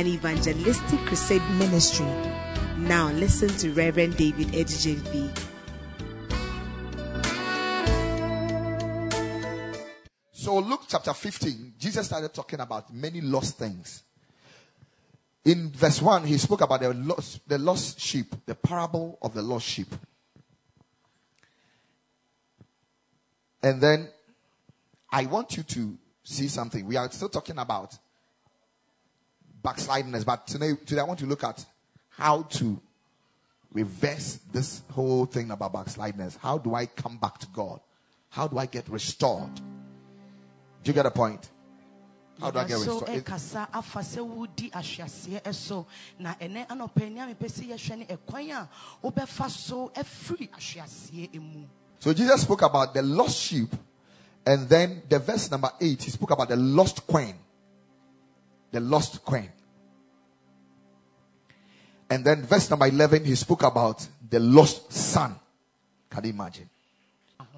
an evangelistic crusade ministry. Now listen to Reverend David Edigenfi. So, Luke chapter 15, Jesus started talking about many lost things. In verse 1, he spoke about the lost, the lost sheep, the parable of the lost sheep. And then I want you to see something. We are still talking about backslidingness, but today, today I want to look at how to reverse this whole thing about backslidingness. How do I come back to God? How do I get restored? Do you get a point? How do I get restored? It- ɛkasa afa sɛ wodi ahweaseɛ ɛso na ɛnɛ anɔpɛ ni a mepɛ sɛ yɛhwɛ ne ɛkwan a wobɛfa so afiri ahweaseɛ emu So Jesus spoke about the lost sheep, and then the verse number eight, he spoke about the lost coin. The lost coin. And then verse number 11, he spoke about the lost son. Can you imagine?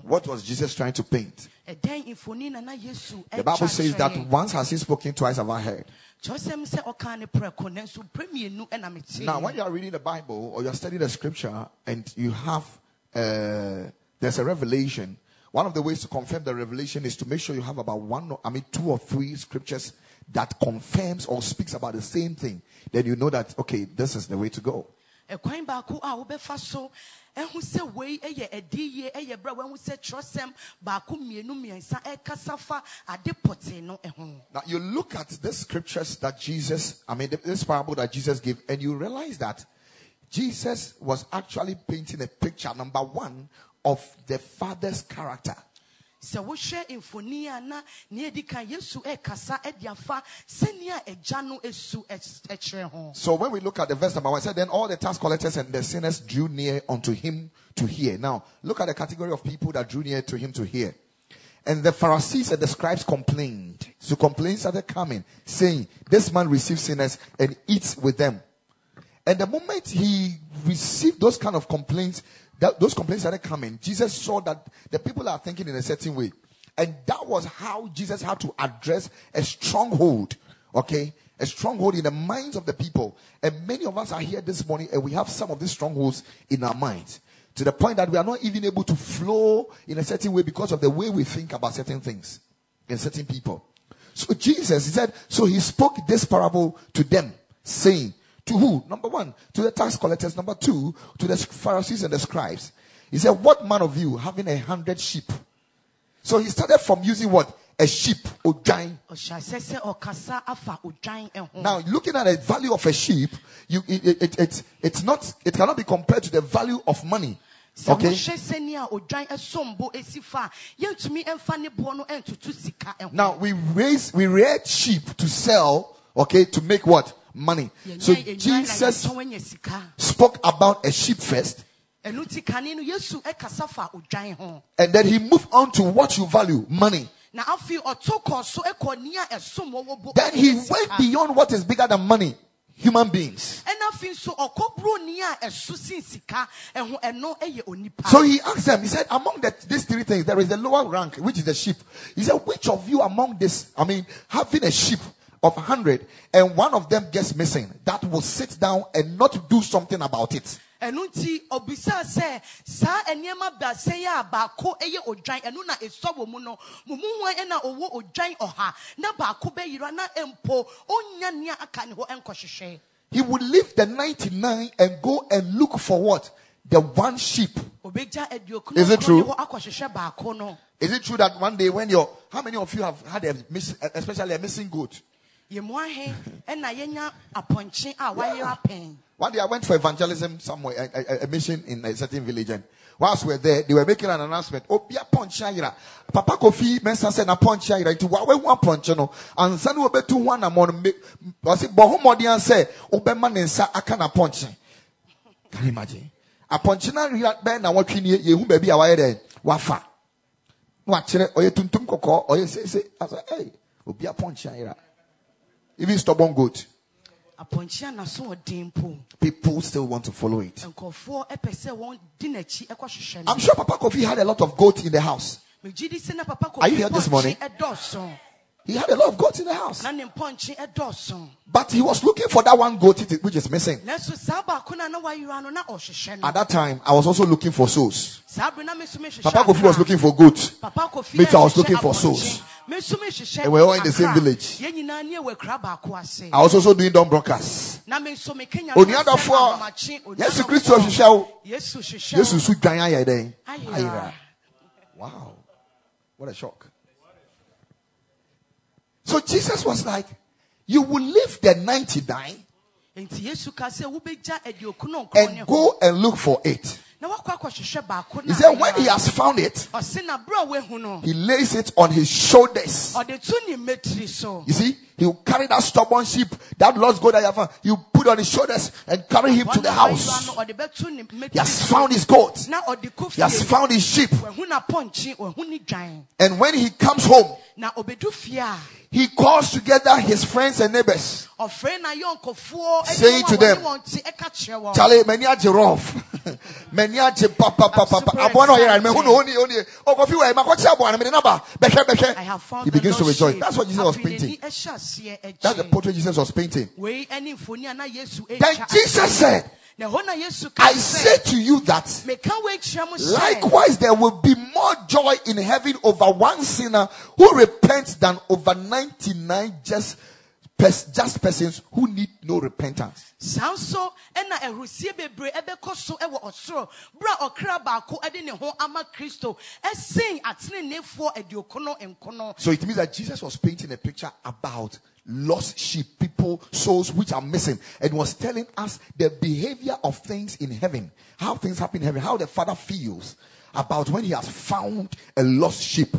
What was Jesus trying to paint? ɛdɛn mfoni na na yesu The Bible says that once has he spoken, twice have I heard. kyerɛsɛm sɛ ɔka ne prɛko nanso prɛ mmienu ɛna mete Now, when you are reading the Bible or you're studying the scripture and you have, uh, there's a revelation, one of the ways to confirm the revelation is to make sure you have about one, I mean, two or three scriptures that confirms or speaks about the same thing. Then you know that, okay, this is the way to go. ɛkwan baako a wobɛfa so ɛho sɛ wei ɛyɛ ɛdi yie ɛyɛ berɛ a wahu sɛ baako mmienu mmiɛnsa ɛkasa fa ade pɔtee no ɛho Now, you look at the scriptures that Jesus, I mean, this parable that Jesus gave, and you realize that Jesus was actually painting a picture, number one, of the Father's character. Sɛ wohwɛ mfoni a na nea kan yesu ɛkasa afa sɛnea no esu ɛkyerɛ ho So when we look at the verse number one, it said, Then all the tax collectors and the sinners drew near unto him to hear. Now, look at the category of people that drew near to him to hear. And the Pharisees and the scribes complained. So complaints started coming, saying, This man receives sinners and eats with them. And the moment he received those kind of complaints, that, those complaints started coming, Jesus saw that the people are thinking in a certain way. And that was how Jesus had to address a stronghold, okay? A stronghold in the minds of the people. And many of us are here this morning and we have some of these strongholds in our minds. To the point that we are not even able to flow in a certain way because of the way we think about certain things and certain people. So Jesus, he said, so he spoke this parable to them, saying, to who? Number one, to the tax collectors. Number two, to the Pharisees and the scribes. He said, what man of you having a hundred sheep? So he started from using what? A sheep or giant. ɔhyɛ sɛ sɛ ɔkasa afa odwan Now, looking at the value of a sheep, you, it, it, it, it, it's not, it cannot be compared to the value of money. Okay? wohwɛ sɛnea odwan ɛsombo esi fa a yɛntumi ɛmfa ne boɔ no ɛntoto sika ɛho Now, we raise, we reared sheep to sell, okay, to make what? Money. So Yɛnya- yɛnya na Jesus yɛtɔn anya sika spoke about a sheep first. ɛno nti kane no yesu ɛkasa fa odwan ho And then he moved on to what you value, money. na afei ɔto kɔ so ɛkɔ nea ɛsom wɔwɔ bo Then he went beyond what is bigger than money, human beings. ɛna afei nso ɔkɔburo nea ɛso sin sika ɛho ɛno ɛyɛ onipa So he asked them, he said, among the, these three things, there is the lower rank, which is the sheep. He said, which of you among this, I mean, having a sheep of a hundred and one of them gets missing, that will sit down and not do something about it? ɛno nti ɔbisa sɛ saa nneɛma baasa yi a baako ɛyɛ odwan ɛno na esɔ wɔ mu no mo mu ɛna ɔwɔ odwan ɔha na baako bɛyira na mpo onya nea aka ne hɔ ɛnkɔhwehwɛ He would leave the 99 and go and look for what? The one sheep. Is it true? ne hɔ akɔhwehwɛ baako no Is it true that one day when you're, how many of you have had a miss, especially a missing goat? Pɛn One day I went for evangelism somewhere, a, a, a mission in a certain village, and whilst we're there, they were making an announcement. Oh, be a punch ira. Papa Kofi Mensa said na punch ira. Into what we want punch no. And son will be two one among me. Was it Bohomodian say, Obeman and Sa akana punch. Can you imagine? A punch na ria ben na you ye who baby away there. Wafa. It or you tuntum koko you say say I said, hey, obi a punch ira. Even stubborn goat. apɔnkye a n'aso ɔden People still want to follow it. nkɔfoɔ ɛpɛ sɛ wɔn di n'akyi ɛkɔhwehwɛ I'm sure Papa Kofi had a lot of goats in the house. megye di sɛ na papa Are you here this morning? He had a lot of goats in the house. na ne mpɔnkye ɛdɔɔso But he was looking for that one goat which is missing. nanso saa baako no a na wayera no na ɔhwehwɛ no At that time, I was also looking for souls. saa bere na me nso mehwehwɛ Papa Kofi was looking for goats. too, I was looking for souls. Me nso mehwehwɛ And we're all in the same village. yɛn nyinaa ne ɛwɔ akura baako ase I was also doing dumb broadcasts. On the other mekenya Onuadɔfoɔ, Yesu Kristo hwehwɛ wo. yesu hwehwɛ Yesu wo. su dwan ayɛ dɛn? Ayera. Ayera. Wow. What a shock. So Jesus was like, You will leave the 99 nti yesu ka sɛ wobɛgya aduokuno nkron ne and go and look for it. He said, When he has found it, ɔse na berɛ a he lays it on his shoulders. ɔde to ne mmetiri so You see, he will carry that stubborn sheep, that lost goat that you have found. You put on his shoulders and carry him to the house. wayera no, ɔde bɛto ne He has found his goat. He has found his sheep. wahu n'apɔnkye wahu ne dwan And when he comes home, na obedu fie a he calls together his friends and neighbors. ɔfrɛ n'ayɔnkofoɔ ɛne Saying to them, wɔne wɔn te ɛka kyerɛ wɔn Charlie, many are rough. Many are papa papa papa. super Aboa no yera me excited. hu no oni oni. O kofi we ma kwachi aboa na me naba. Beke beke. I have found He begins to rejoice. That's what Jesus was painting. That's the portrait Jesus was painting. Wei ɛne mfoni a na Yesu Then Jesus said, na ɛhɔ na Yesu ka I say to you that meka wei kyerɛ mo sɛ Likewise, there will be more joy in heaven over one sinner who repents than over 99 just, just persons who need no repentance. saa nso ɛna ɛhurusie bebree ɛbɛkɔ so ɛwɔ ɔsoro bere a ɔkra baako ɛde ne ho ama kristo ɛsen ateneneefoɔ aduokono nkono So it means that Jesus was painting a picture about lost sheep, people, souls which are missing, and was telling us the behavior of things in heaven, how things happen in heaven, how the Father feels about when He has found a lost sheep.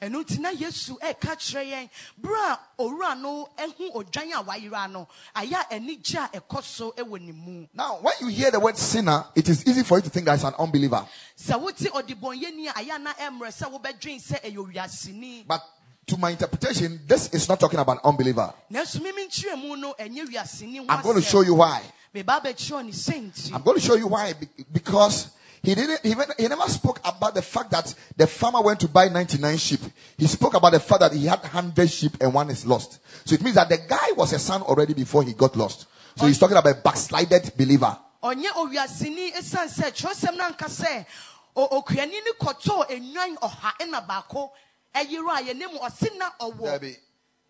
Ɛno nti na yesu ɛka kyerɛ yɛn bere a owura no ɛho odwan a wayera no ayɛ a anigye a ɛkɔ so ɛwɔ ne mu Now, when you hear the word sinner, it is easy for you to think that it's an unbeliever. sɛ wote ɔdebɔnyɛni a ayɛ a na ɛmmerɛ sɛ wobɛdwen sɛ ɛyɛ wiaseni But to my interpretation, this is not talking about an unbeliever. nanso mimi nkyerɛ mu no ɛnyɛ wiaseni ho I'm going to show you why. meba bɛkyerɛ ne sɛ nti I'm going to show you why. Be- Because he didn't, he, went- he never spoke about the fact that the farmer went to buy 99 sheep. He spoke about the fact that he had 100 sheep and one is lost. So it means that the guy was a son already before he got lost. So he's talking about a backslided believer. ɔnyɛ owiaseni esiane sɛ kyerɛsɛm no anka sɛ okuani ne kɔtɔɔ enwan ɔha ɛna baako ɛyere a yɛne mu ɔse na ɔwɔ Debbie,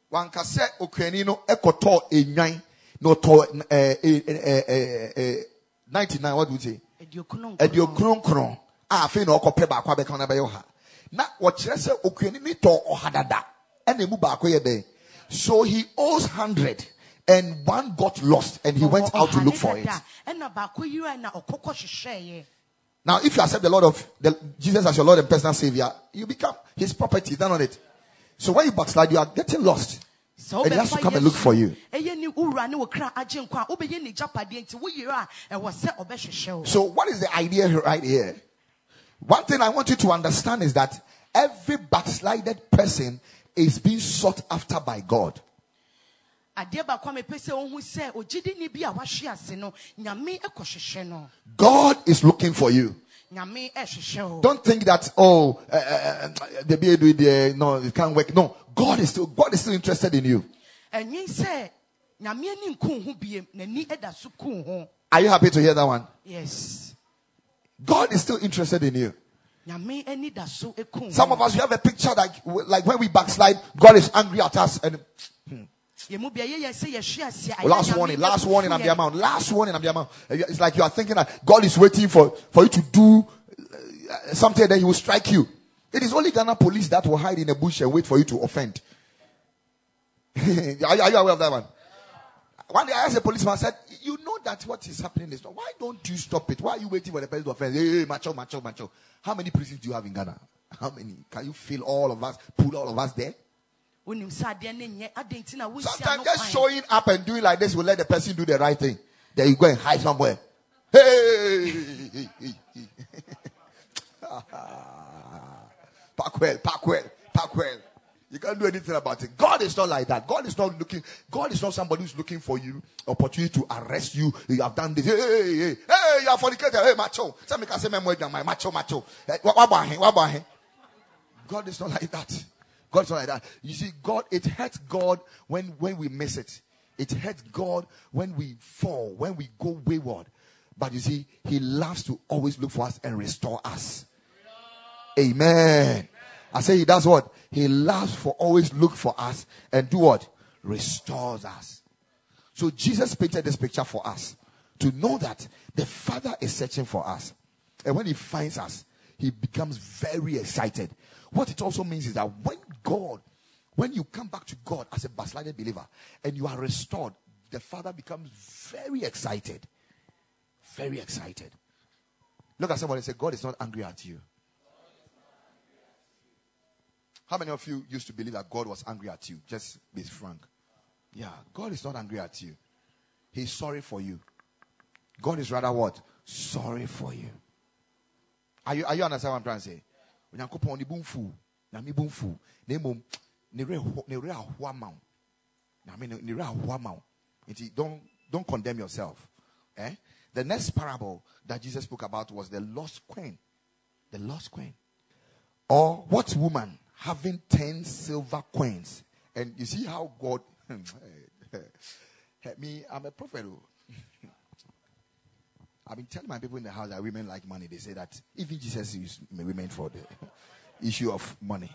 one can say, no, ekoto enyan, no to, eh, eh, 99, what do you say? Aduokono ɛde nkron. okunu nkron a afei na ɔkɔpɛ baako abɛka na bɛyɛ ɔha. Na wɔkyerɛ sɛ okuani ne tɔ ɔha dada. Ɛna emu baako yɛ dɛ so he owes hundred and one got lost and he went out to look for it. Dada, ɛna baako yere na ɔkɔkɔ hwehwɛeɛ now if you accept the lord of the jesus as your lord and personal savior you become his property. Down on it? So when you backslide you are getting lost sɛ and he has to come and look for you ɛyɛ ne wowura ne wo kra agye nkwa a wobɛyɛ ne gyapadeɛ nti woyere a ɛwɔ sɛ ɔbɛhwehwɛ wo So, what is the idea right here? One thing I want you to understand is that every backslided person is being sought after by God. adeɛ baako a mepɛ sɛ wohu sɛ ogyedini bi a wahwe ase no nyame ɛkɔhwehwɛ no God is looking for you. Nyame ɛhwehwɛ wo Don't think that oh uh, uh, the BA do it. No, it can't work. No, God is still God is still interested in you. ɛnwen sɛ nyame ani nko ho biem n'ani ɛda so ko ho Are you happy to hear that one? yes God is still interested in you. nyame ani da so ko ho Some of us we have a picture like like when we backslide, God is angry at us. And yɛmu bia yɛyɛ sɛ yɛhwe ase last warning, last warning, I'm the amount. Last warning, I'm the amount. It's like you are thinking that God is waiting for, for you to do uh, something, then He will strike you. It is only Ghana police that will hide in a bush and wait for you to offend. are, you, are you aware of that one? One day I asked a policeman, I said, You know that that what is happening is not, why don't you stop it? Why are you waiting for the person to offend? Hey, hey, macho, macho, macho. How many prisons do you have in Ghana? How many? Can you fill all of us, pull all of us there? Sometimes just showing up and doing like this will let the person do the right thing. Then you go and hide somewhere. Hey! Park well, park well, park well. You can't do anything about it. God is not like that. God is not looking, God is not somebody who's looking for you, opportunity to arrest you. You have done this. Hey, hey, hey, hey, you are fornicated. Hey, macho. Tell me, can say, my macho, macho. What about him? What about him? God is not like that. God is not like that. You see, God, it hurts God when, when we miss it. It hurts God when we fall, when we go wayward. But you see, He loves to always look for us and restore us. Amen. I say He does what? He loves for always look for us and do what? Restores us. So Jesus painted this picture for us to know that the Father is searching for us. And when He finds us, He becomes very excited. What it also means is that when God, when you come back to God as a backslided believer and you are restored, the Father becomes very excited. Very excited. Look at somebody and say, God is not angry at you. How many of you used to believe that God was angry at you? Just be frank. Yeah, God is not angry at you. He's sorry for you. God is rather what? Sorry for you. Are you, are you understand what I'm trying to say? Onyankopɔn ne bu mfu. Nyame bu mfu. Na mmom, ne werɛ ahoa ama wo. Nyame ne werɛ ahoa ama wo. Nti, don't don't condemn yourself. Eh? The next parable that Jesus spoke about was the lost coin. The lost coin. Or what woman having 10 silver coins? And you see how God. Eh, eh, eh, me, I'm a prophet. oh. I've been telling my people in the house that women like money. They say that even Jesus used women for the issue of money.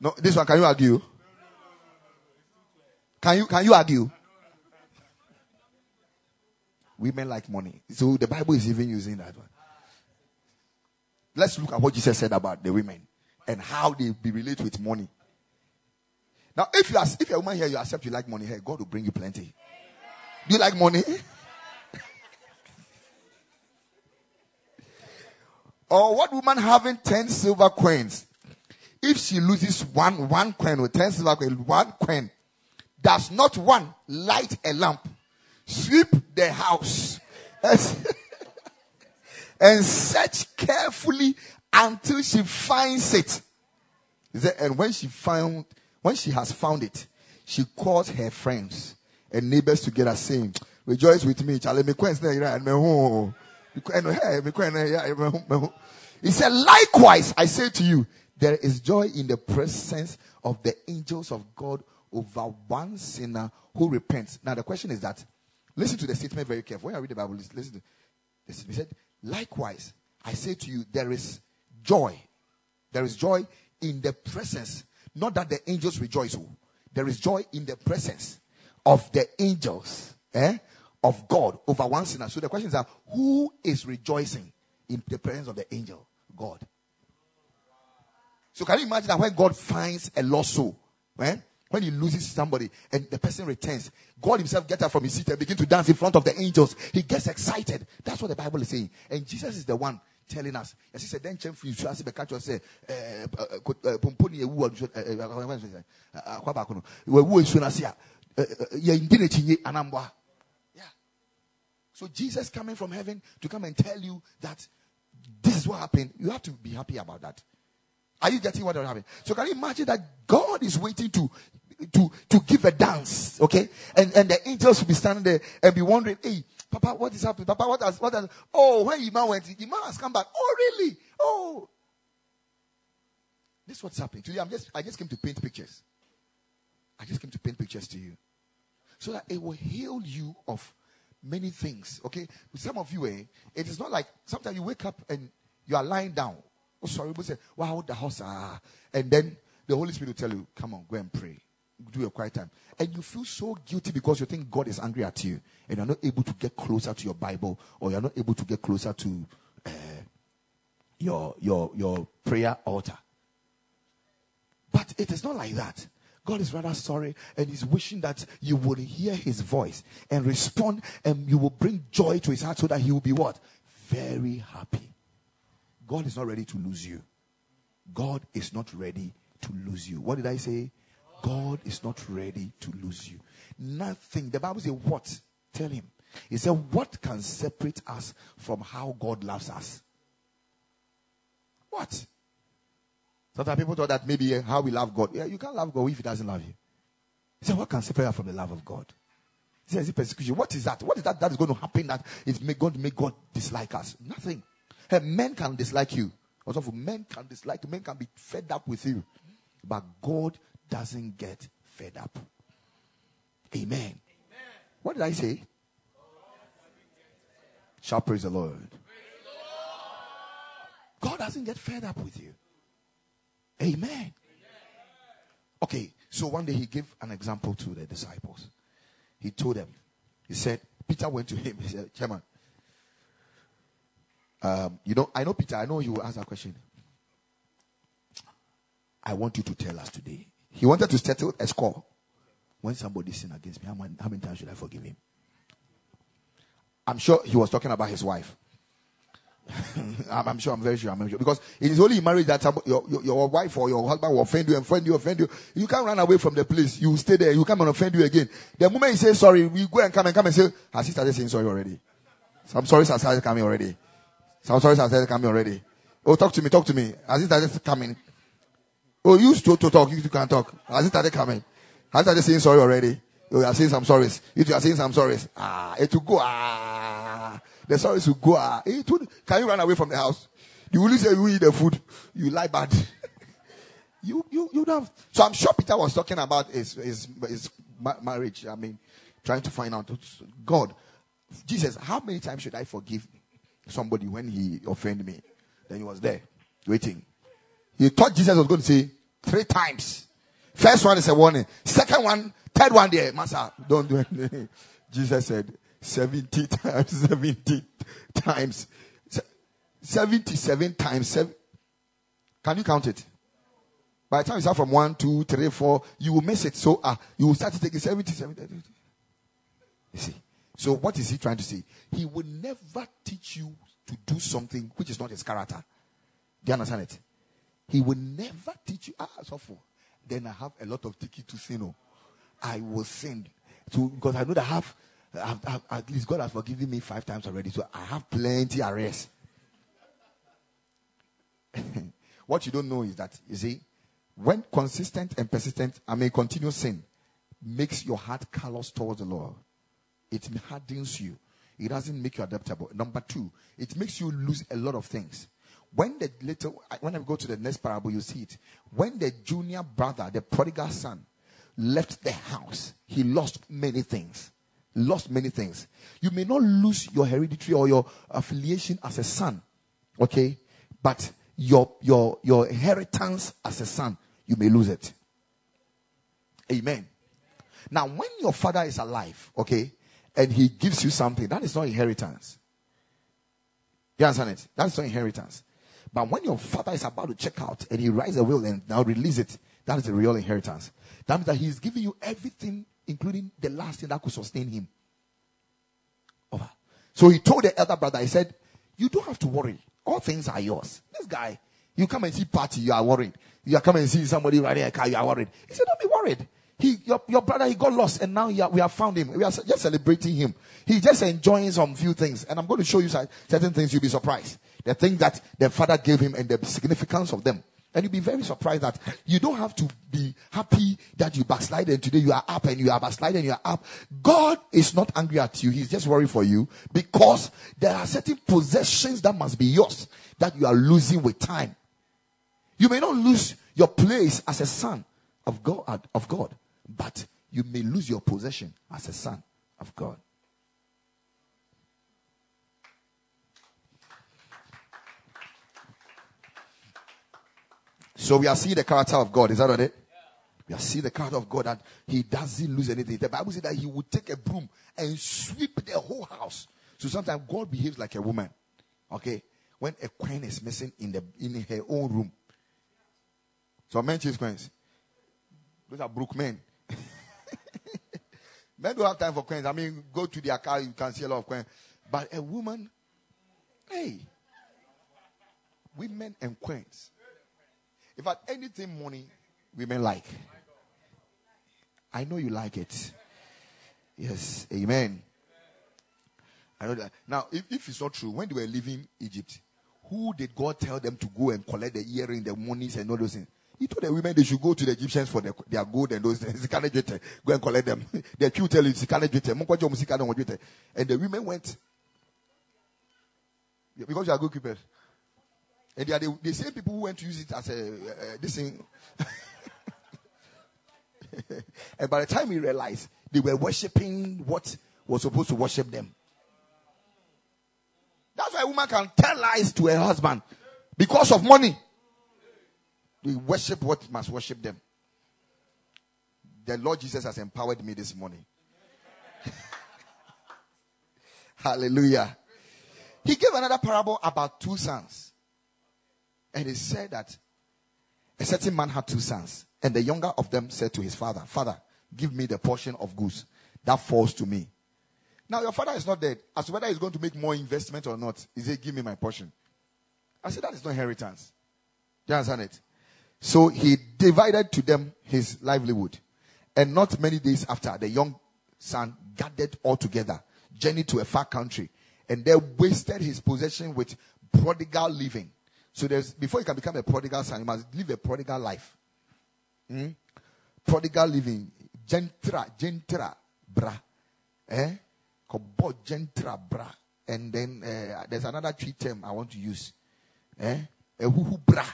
No, this one, can you argue? Can you, can you argue? Women like money. So the Bible is even using that one. Let's look at what Jesus said about the women and how they be relate with money. Now, if you are, if you're a woman here, you accept you like money here, God will bring you plenty. Do you like money? Or what woman having 10 silver coins, if she loses one, one coin or 10 silver coins, one coin, does not one light a lamp, sweep the house, and search carefully until she finds it. And when she found, when she has found it, she calls her friends and neighbors together, saying, "Rejoice with me, Charlie. Me quench na ira and me ho. Me quench no hey, me quench na ira, me ho, me ho." He said, likewise, I say to you, there is joy in the presence of the angels of God over one sinner who repents. Now the question is that, listen to the statement very carefully. When I read the Bible, listen to this. He said, likewise, I say to you, there is joy. There is joy in the presence. Not that the angels rejoice. oh. There is joy in the presence of the angels eh, of God over one sinner. So the question is who is rejoicing in the presence of the angel? God. So can you imagine that when God finds a lost soul, eh, when he loses somebody and the person returns, God himself gets up from his seat and begin to dance in front of the angels. He gets excited. That's what the Bible is saying. And Jesus is the one telling us. As he said, then chem free you ask catch say eh pomponi ewu adu akwa ba kono. We wu esu na sia. Ye ndine chinye anambwa. Yeah. So Jesus coming from heaven to come and tell you that this is what happened. You have to be happy about that. Are you getting what happened? So can you imagine that God is waiting to to to give a dance, okay? And and the angels will be standing there and be wondering, hey, Papa, what is happening? Papa, what has what has oh when Iman went, Iman has come back. Oh, really? Oh. This is what's happening. Today I'm just I just came to paint pictures. I just came to paint pictures to you. So that it will heal you of many things. Okay? With some of you, eh, it is not like sometimes you wake up and you are lying down. Oh, sorry, we say, wow, the house, ah. And then the Holy Spirit will tell you, come on, go and pray. Do your quiet time. And you feel so guilty because you think God is angry at you. And you're not able to get closer to your Bible or you're not able to get closer to uh, your, your, your prayer altar. But it is not like that. God is rather sorry and He's wishing that you would hear His voice and respond and you will bring joy to His heart so that He will be what? Very happy. God is not ready to lose you. God is not ready to lose you. What did I say? God is not ready to lose you. Nothing. The Bible says, What? Tell him. He said, What can separate us from how God loves us? What? Sometimes people thought that maybe how we love God. Yeah, you can't love God if He doesn't love you. He said, What can separate us from the love of God? He says, persecution. What is that? What is that that is going to happen that is going to make God dislike us? Nothing. Hey, men can dislike you. Also, men can dislike, men can be fed up with you. But God doesn't get fed up. Amen. Amen. What did I say? Shall praise the Lord. God doesn't get fed up with you. Amen. Okay, so one day he gave an example to the disciples. He told them, he said, Peter went to him. He said, Chairman, um, you know, I know Peter, I know you will ask that question. I want you to tell us today. He wanted to settle a score. When somebody sinned against me, how many, how many times should I forgive him? I'm sure he was talking about his wife. I'm, I'm, sure, I'm very sure, I'm sure. Because it is only in marriage that your, your, your, wife or your husband will offend you, and offend you, offend you. You can't run away from the place. You stay there. You come and offend you again. The moment you say sorry, we go and come and come and say, has he started saying sorry already? Some sorry has started coming already. Some sorry has started coming already. Oh, talk to me, talk to me. Has he started coming? Oh, you used to, talk. You can't talk. Has he started coming? Has he started saying sorry already? Oh, you are saying some sorries. You are saying some sorries. Ah, it will go. Ah, the sorries will go. Ah, will, can you run away from the house? You will say you eat the food. You lie bad. you, you, you don't. So I'm sure Peter was talking about his, his, his marriage. I mean, trying to find out God. Jesus, how many times should I forgive somebody when he offended me? Then he was there waiting. He thought Jesus was going to say three times. First one is a warning. Second one, Third one there, Master, don't do anything. Jesus said 70 times, 70 times, 77 times. Seven. Can you count it? By the time you start from 1, 2, 3, 4, you will miss it. So uh, you will start to take it 70, 70, 70. You see? So what is he trying to say? He will never teach you to do something which is not his character. Do you understand it? He will never teach you. Ah, so for. Then I have a lot of ticket to say no. I will sin. To, because I know that I have, I've, I've, at least God has forgiven me five times already. So I have plenty arrests. what you don't know is that, you see, when consistent and persistent, I mean, continuous sin makes your heart callous towards the Lord, it hardens you. It doesn't make you adaptable. Number two, it makes you lose a lot of things. When the little, when I go to the next parable, you see it. When the junior brother, the prodigal son, left the house, he lost many things. Lost many things. You may not lose your hereditary or your affiliation as a son, okay? But your your your inheritance as a son, you may lose it. Amen. Now, when your father is alive, okay, and he gives you something, that is not inheritance. You understand it? That's not inheritance. But when your father is about to check out and he writes a will and now release it, that is a real inheritance. That means that he's giving you everything, including the last thing that could sustain him. Over. So he told the elder brother, he said, You don't have to worry. All things are yours. This guy, you come and see party, you are worried. You are coming and see somebody riding a car, you are worried. He said, Don't be worried. He, your, your brother, he got lost and now are, we have found him. We are just celebrating him. He's just enjoying some few things. And I'm going to show you certain things you'll be surprised. The things that the father gave him and the significance of them. And you'll be very surprised that you don't have to be happy that you backslide and today you are up and you are backsliding you are up. God is not angry at you. He's just worried for you because there are certain possessions that must be yours that you are losing with time. You may not lose your place as a son of God, of God, but you may lose your possession as a son of God. So we are seeing the character of God. Is that what it? We are seeing the character of God that He doesn't lose anything. The Bible says that He would take a broom and sweep the whole house. So sometimes God behaves like a woman. Okay? When a queen is missing in the in her own room. So men chase queens. Those are broke men. men don't have time for coins. I mean, go to their car, you can see a lot of coins. But a woman, hey, women and coins. If at anything money, women like. I know you like it. Yes, amen. I know that. Now, if, if it's not true, when they were leaving Egypt, who did God tell them to go and collect the earring, the monies, and all those things? He told the women they should go to the Egyptians for their, their gold and those things. Go and collect them. the Q tell you, and the women went. Because you are good keepers. And they are the, the same people who went to use it as a uh, this thing. and by the time we realized, they were worshipping what was supposed to worship them. That's why a woman can tell lies to her husband because of money. We worship what must worship them. The Lord Jesus has empowered me this morning. Hallelujah. He gave another parable about two sons. And he said that a certain man had two sons. And the younger of them said to his father, Father, give me the portion of goods that falls to me. Now, your father is not dead. As to whether he's going to make more investment or not, he said, Give me my portion. I said, That is not inheritance. Do you understand it? So he divided to them his livelihood. And not many days after, the young son gathered all together, journeyed to a far country, and there wasted his possession with prodigal living. So there's before you can become a prodigal son, you must live a prodigal life. Hmm? Prodigal living. Gentra, gentra, bra. Eh? Kobo gentra bra. And then uh, there's another tree term I want to use. Eh? Ehuhu bra.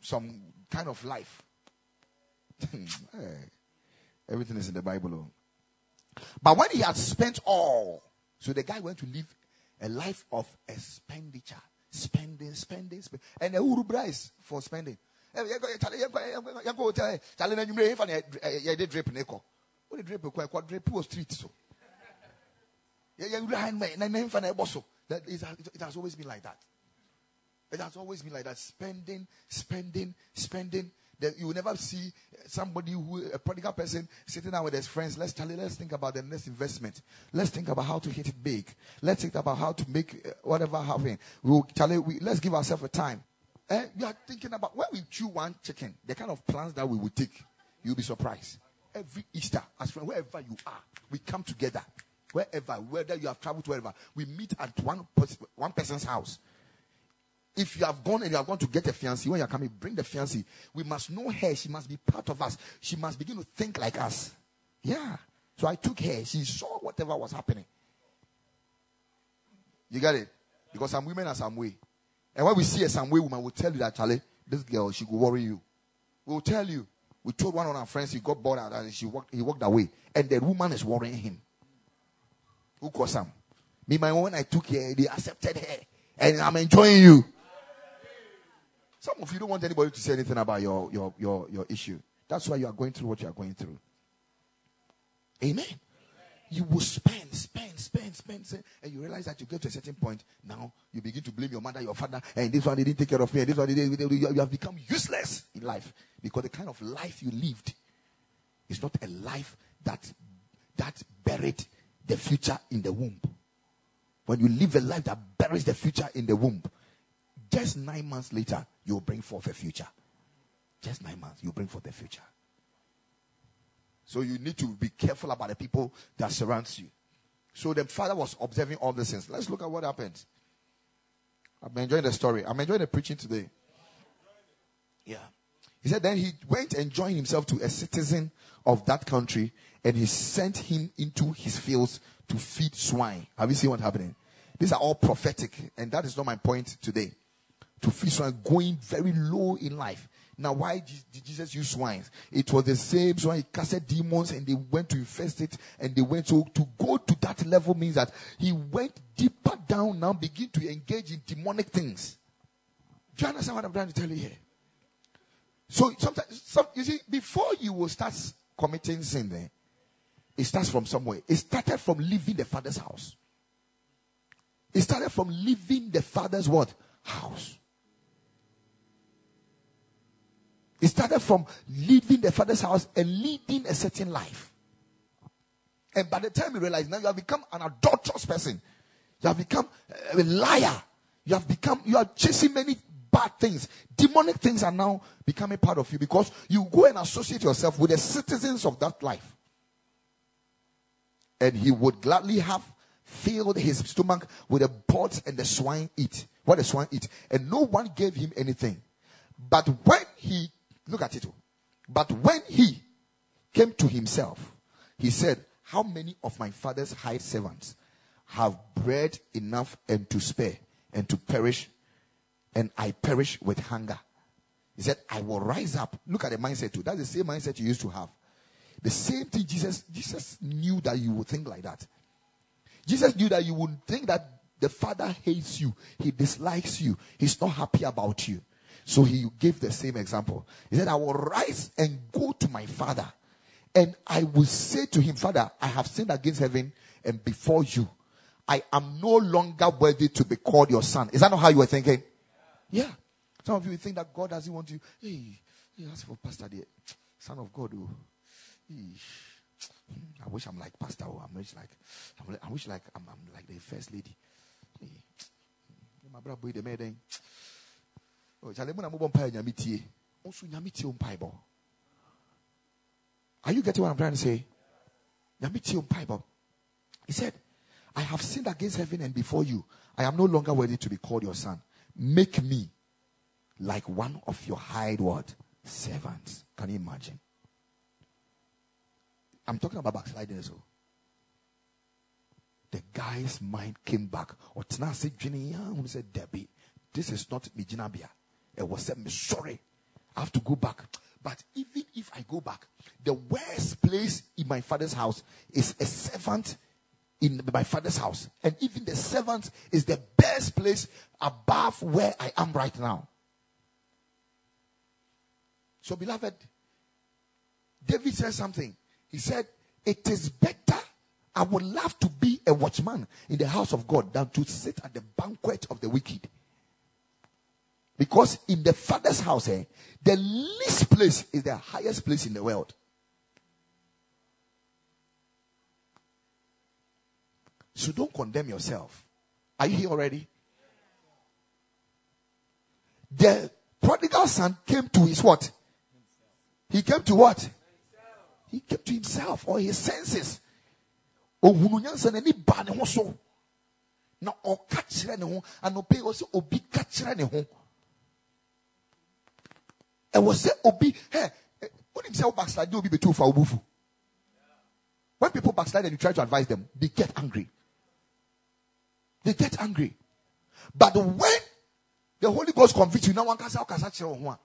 Some kind of life. Everything is in the Bible. Oh. But when he had spent all, so the guy went to live a life of expenditure. Spending, spending, spending. And the urubra is for spending. street so. That is, it has always been like that. It has always been like that. Spending, spending, spending. You will never see somebody who a prodigal person sitting down with his friends. Let's tell you, let's think about the next investment. Let's think about how to hit it big. Let's think about how to make uh, whatever happen. We'll tell you, we, let's give ourselves a time. Eh, you are thinking about when we chew one chicken, the kind of plans that we will take, you'll be surprised. Every Easter, as from wherever you are, we come together wherever, whether you have traveled to wherever, we meet at one, one person's house. If you have gone and you have gone to get a fiancé, when you're coming, bring the fiancé. We must know her. She must be part of us. She must begin to think like us. Yeah. So I took her. She saw whatever was happening. You got it? Because some women are some way. And when we see a some way woman, we will tell you that, Charlie, this girl, she will worry you. We'll tell you. We told one of our friends he got bored out and she walked, he walked away. And the woman is worrying him. Who caused some? Me, my when I took her, they accepted her. And I'm enjoying you. Some of you don't want anybody to say anything about your, your, your, your issue. That's why you are going through what you are going through. Amen. You will spend, spend, spend, spend, spend, and you realize that you get to a certain point. Now you begin to blame your mother, your father, and this one didn't take care of me, and this one didn't. You have become useless in life because the kind of life you lived is not a life that that buried the future in the womb. When you live a life that buries the future in the womb, just nine months later, you'll bring forth a future. Just nine months, you bring forth the future. So you need to be careful about the people that surrounds you. So the father was observing all these things. Let's look at what happened. I'm enjoying the story. I'm enjoying the preaching today. Yeah. He said, then he went and joined himself to a citizen of that country and he sent him into his fields to feed swine. Have you seen what's happening? These are all prophetic, and that is not my point today. To feed swine, going very low in life. Now, why did Jesus use swines? It was the same swine. He casted demons and they went to infest it and they went. So, to go to that level means that he went deeper down now, begin to engage in demonic things. Do you understand what I'm trying to tell you here? So, sometimes, some, you see, before you will start committing sin, there, it starts from somewhere. It started from leaving the father's house. It started from leaving the father's what? House. It started from leaving the father's house and leading a certain life. And by the time you realize now you have become an adulterous person, you have become uh, a liar, you have become, you are chasing many bad things. Demonic things are now becoming part of you because you go and associate yourself with the citizens of that life. And he would gladly have filled his stomach with the pods and the swine eat. What the swine eat. And no one gave him anything. But when he, look at it. But when he came to himself, he said, How many of my father's hired servants have bread enough and to spare and to perish, and I perish with hunger? He said, I will rise up. Look at the mindset too. That's the same mindset you used to have. The same thing Jesus, Jesus knew that you would think like that. Jesus knew that you would think that the Father hates you, He dislikes you, He's not happy about you. So He gave the same example. He said, I will rise and go to my Father, and I will say to Him, Father, I have sinned against heaven and before you. I am no longer worthy to be called your son. Is that not how you were thinking? Yeah. Some of you think that God doesn't want you. Hey, hey ask for Pastor, the son of God. Oh. I wish I'm like Pastor. Or I wish like, I wish like I'm, I'm like the first lady. My brother boy the maiden. Oh, Are you getting what I'm trying to say? He said, I have sinned against heaven and before you. I am no longer worthy to be called your son. Make me like one of your hired what? Servants. Can you imagine? I'm talking about backsliding well. The guy's mind came back. Or said, Debbie, this is not Mijinabia. It was said, sorry. I have to go back. But even if I go back, the worst place in my father's house is a servant in my father's house. And even the servant is the best place above where I am right now. So, beloved, David says something. He said, It is better. I would love to be a watchman in the house of God than to sit at the banquet of the wicked. Because in the father's house, eh, the least place is the highest place in the world. So don't condemn yourself. Are you here already? The prodigal son came to his what? He came to what? he came to himself or his senses ɛwɔ sɛ obi hɛ wonim sɛ wo backslide obi bɛtu fa wo bufu when people backslide and you try to advise them they get angry. They get angry. But when the holy ghost convicts you now one kasa ɔkasa kyerɛ wo ho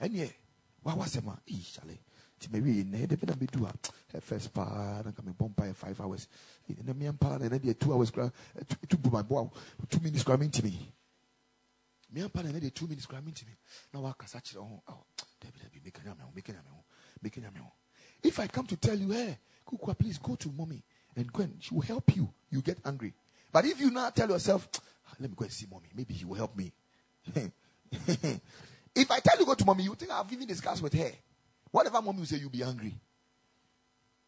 a ɛneɛ wawasɛm a ii chale. Nti mawie nnɛ ɛdɛ bɛna bɛdu a ah. eh, first paa na nka mebɔ mpaeɛ eh, five hours. Eh, ɛnɛ meɛ mpaa na ɛnɛ deɛ two hours kora tu bu boa two minutes kora mentimi meɛ mpaa na deɛ two minutes kora mentimi na wakasa kyerɛ ho dabi dabi meka nyame ho meka nyame ho meka nyame if i come to tell you hey kukua please go to mommy and go and she will help you. You get angry. But if you now tell yourself ah, let me go and see mommy. Maybe he will help me. If i tell you go to mommy you think i've even discussed with her. Whatever mommy you say, you'll be angry.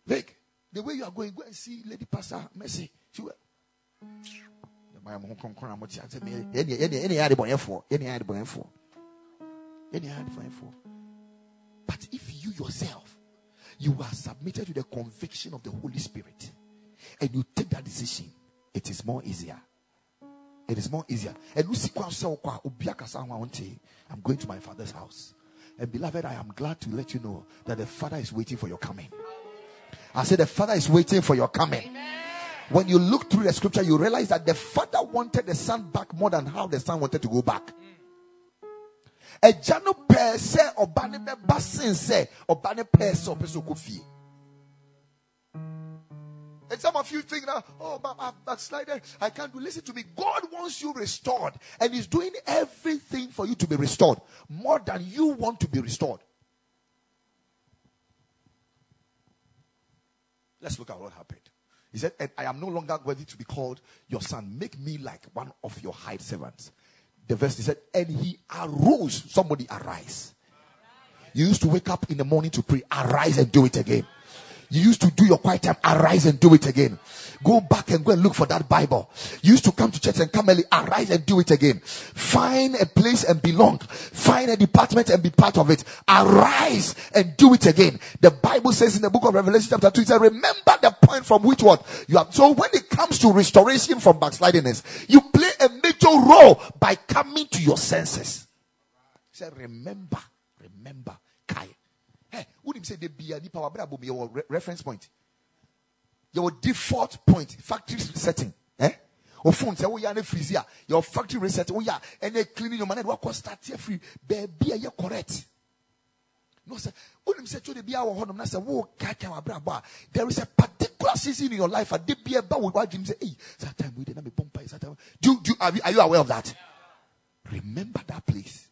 Vic, the way you are going, go and see Lady Pastor Mercy. She will. Mm. But if you yourself, you are submitted to the conviction of the Holy Spirit, and you take that decision, it is more easier. It is more easier. And you see, I'm going to my father's house. And beloved, I am glad to let you know that the Father is waiting for your coming. I said, The Father is waiting for your coming. Amen. When you look through the scripture, you realize that the Father wanted the Son back more than how the Son wanted to go back. Sɛ ɔba ne pɛ sɛ ɔpɛ sɛ ɔkɔ fie. And some of you think now, oh, I've backslided. I can't do. Listen to me. God wants you restored, and He's doing everything for you to be restored more than you want to be restored. Let's look at what happened. He said, And I am no longer worthy to be called your son. Make me like one of your hired servants. The verse he said, And he arose. Somebody arise. You used to wake up in the morning to pray. Arise and do it again. You used to do your quiet time. Arise and do it again. Go back and go and look for that Bible. You used to come to church and come early. Arise and do it again. Find a place and belong. Find a department and be part of it. Arise and do it again. The Bible says in the book of Revelation chapter 2, it says, remember the point from which what you have. So when it comes to restoration from backslidingness, you play a major role by coming to your senses. He said, remember, remember, Kai. Hey, wouldn't say the be a nipa your reference point? Your default point, factory setting. Eh? Or phone say, oh, yeah, freeze Your factory reset, oh, yeah, and they cleaning your money, what start here free, baby, you correct. No, sir. Wouldn't say to the be our home, I say, whoa, there is a particular season in your life, a be about what Jim say, hey, that time we didn't have a pump, do, do, are, are you aware of that? Remember that place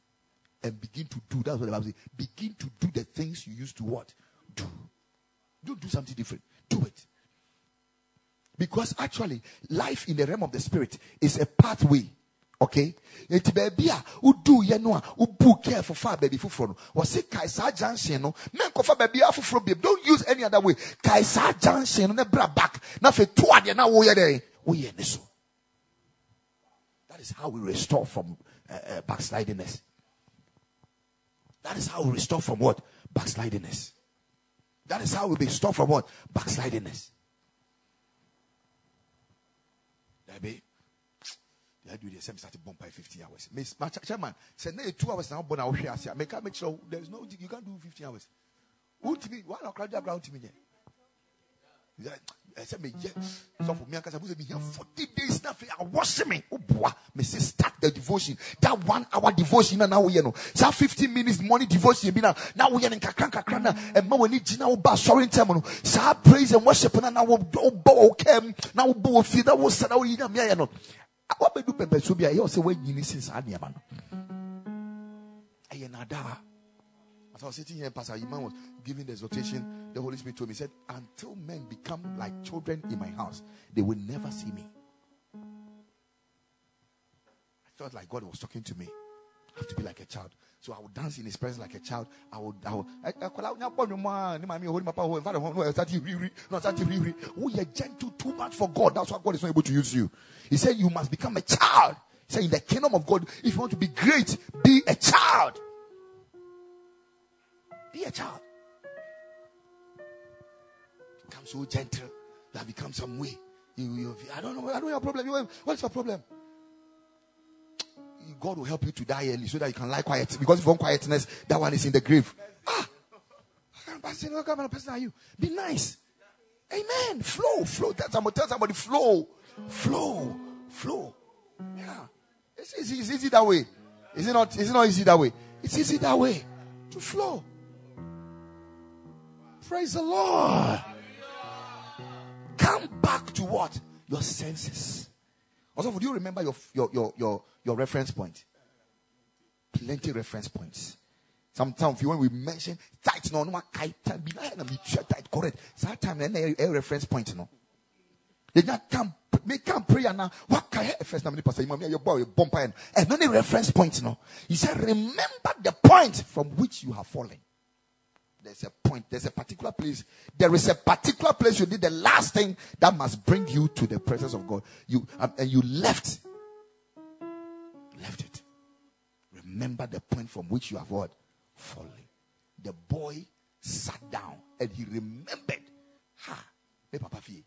and begin to do. That's what the Bible says. Begin to do the things you used to what? Do. Don't do something different. Do it. Because actually, life in the realm of the spirit is a pathway. Okay? Eti baby a udu ye no ubu care for far baby fufuro no. Wose kai sa junction. Men ko fa baby afufuro baby. Don't use any other way. Kaisa junction ne bra back. Na fe to ade na wo ye dey. Wo ye so. That is how we restore from uh, uh, backslidingness. That is how we restore from what? Backslidingness. That is how we restore from what? Backslidingness. Baby. I do the same started bomb by 50 hours. Miss my Chairman said, No, two hours now, but I'll share. Make make sure there's no, you can't do 50 hours. Who to me? Why not crowd around to me? Ɛsɛ meyɛ sɔfo mi ankasa bose mehia forty days na afei awɔse me woboa mese start the devotion. That one hour devotion na na woyɛ saa fifteen minutes morning devotion bi na na woyɛ no nkakra nkakra na ɛma w'ani gyi na woba asɔre ntɛm no saa praise and worship na na wobɔ wɔ kam na wobɔ wɔ fie na wosa na woyi nyame ayɛ no wabɛdu pɛmpɛsuo bi a ɛyɛ sɛ woanyini sin saa nneɛma no ɛyɛ nadaa as I was sitting here, Pastor Iman was giving the exhortation. The Holy Spirit told me, said, Until men become like children in my house, they will never see me. I felt like God was talking to me. I have to be like a child. So I would dance in his presence like a child. I would, I would, I, I call out, Oh, you're gentle too much for God. That's why God is not able to use you. He said, You must become a child. He said, In the kingdom of God, if you want to be great, be a child. Be a child. Become so gentle that becomes some way. You, you, I don't know. I don't know your problem. What's your problem? God will help you to die early so that you can lie quiet. Because want quietness, that one is in the grave. Ah, what kind of person are you? Be nice. Amen. Flow, flow. Tell somebody, tell somebody, flow, flow, flow. Yeah, it's easy. It's easy that way. Is it not? Is it not easy that way? It's easy that way to flow. Praise the Lord. Come back to what? Your senses. Also, would you remember your, your, your, your, your reference point? Plenty reference points. Sometimes you when we mention tight, no, no, tight, be tight, correct. Sometimes a eh, eh, reference point, no. They just come, make come prayer now. What can I first name pastor? You your boy, bumper and eh, any reference point, no. He said, remember the point from which you have fallen. There's a point, there's a particular place. There is a particular place you did the last thing that must bring you to the presence of God. You um, and you left. Left it. Remember the point from which you have what? Fallen. The boy sat down and he remembered. Ha, me papa fie.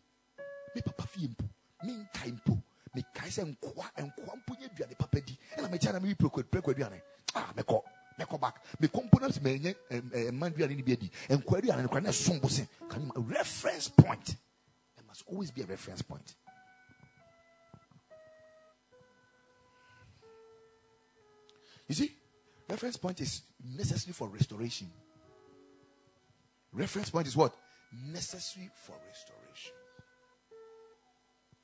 Me papa fie mpo. Me nkai mpo. Me kai se nkwa nkwa mpo nye duane papa di. Ena me tia na me preko preko duane. Ah, me ko mɛkɔ back. Me components adi nkɔ aduane no kora na ɛsom bo se kan reference point? There must always be a reference point. You see reference point is necessary for restoration. Reference point is what? Necessary for restoration.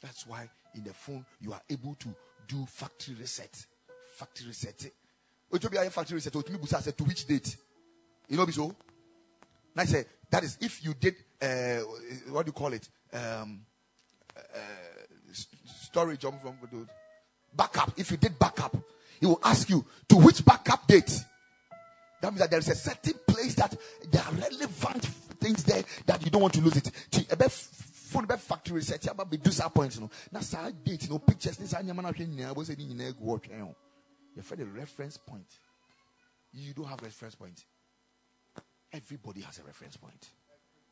That's why in the phone you are able to do factory reset. Factory reset which will be a factory reset. To me, Busa said, to which date? You know, so. And I said, that is if you did, uh, what do you call it? Um, uh, storage from backup. If you did backup, he will ask you to which backup date. That means that there is a certain place that there are relevant things there that you don't want to lose it. Phone bit factory research about be do some points, no. Now, side date, no pictures. This I was you know You find a reference point. You don't have reference point. Everybody has a reference point.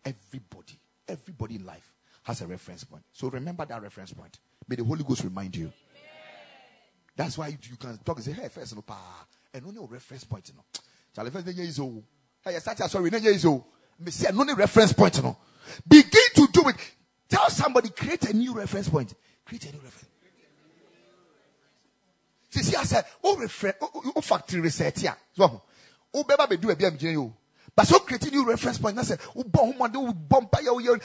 Everybody, everybody in life has a reference point. So remember that reference point. May the Holy Ghost remind you. That's why you can talk and say, hey, first, no, pa, and no reference point, know. Charlie, first, is old. Hey, a sorry, is old. Me say, no reference point, know. Begin to do it. Tell somebody, create a new reference point. Create a new reference. See, see, said, oh, reference, oh, oh, oh, factory research, yeah. So, oh, oh baby, do a BMJ, but so creating new reference point. I said, oh, bomb, oh, bomb,